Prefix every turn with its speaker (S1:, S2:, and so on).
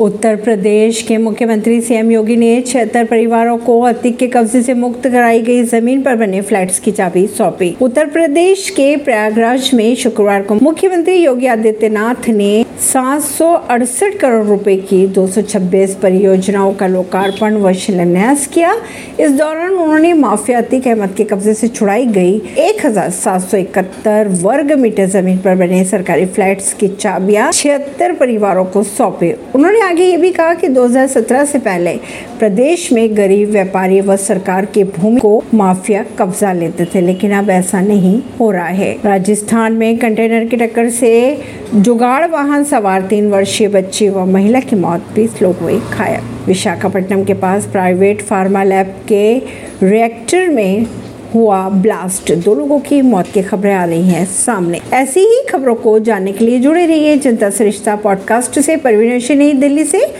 S1: उत्तर प्रदेश के मुख्यमंत्री सीएम योगी ने छिहत्तर परिवारों को अतिक के कब्जे से मुक्त कराई गई ज़मीन पर बने फ्लैट्स की चाबी सौंपी। उत्तर प्रदेश के प्रयागराज में शुक्रवार को मुख्यमंत्री योगी आदित्यनाथ ने सात सौ अड़सठ करोड़ रुपए की 226 परियोजनाओं का लोकार्पण व शिलान्यास किया। इस दौरान उन्होंने माफिया अतिक अहमद के कब्जे से छुड़ाई गई एक हज़ार सात सौ इकहत्तर वर्ग मीटर ज़मीन पर बने सरकारी फ्लैट्स की चाबियाँ छिहत्तर परिवारों को सौंपे। उन्होंने आगे ये भी कहा कि 2017 से पहले प्रदेश में गरीब व्यापारी व सरकार की भूमि को माफिया कब्जा लेते थे, लेकिन अब ऐसा नहीं हो रहा है। राजस्थान में कंटेनर की टक्कर से जुगाड़ वाहन सवार तीन वर्षीय बच्ची व महिला की मौत, बीस लोग हुए घायल। विशाखापट्टनम के पास प्राइवेट फार्मा लैब के रिएक्टर में हुआ ब्लास्ट। दो लोगों की मौत की खबरें आ रही हैं सामने। ऐसी ही खबरों को जानने के लिए जुड़े रहिए जनता सरिश्ता पॉडकास्ट से। परवीन नई दिल्ली से।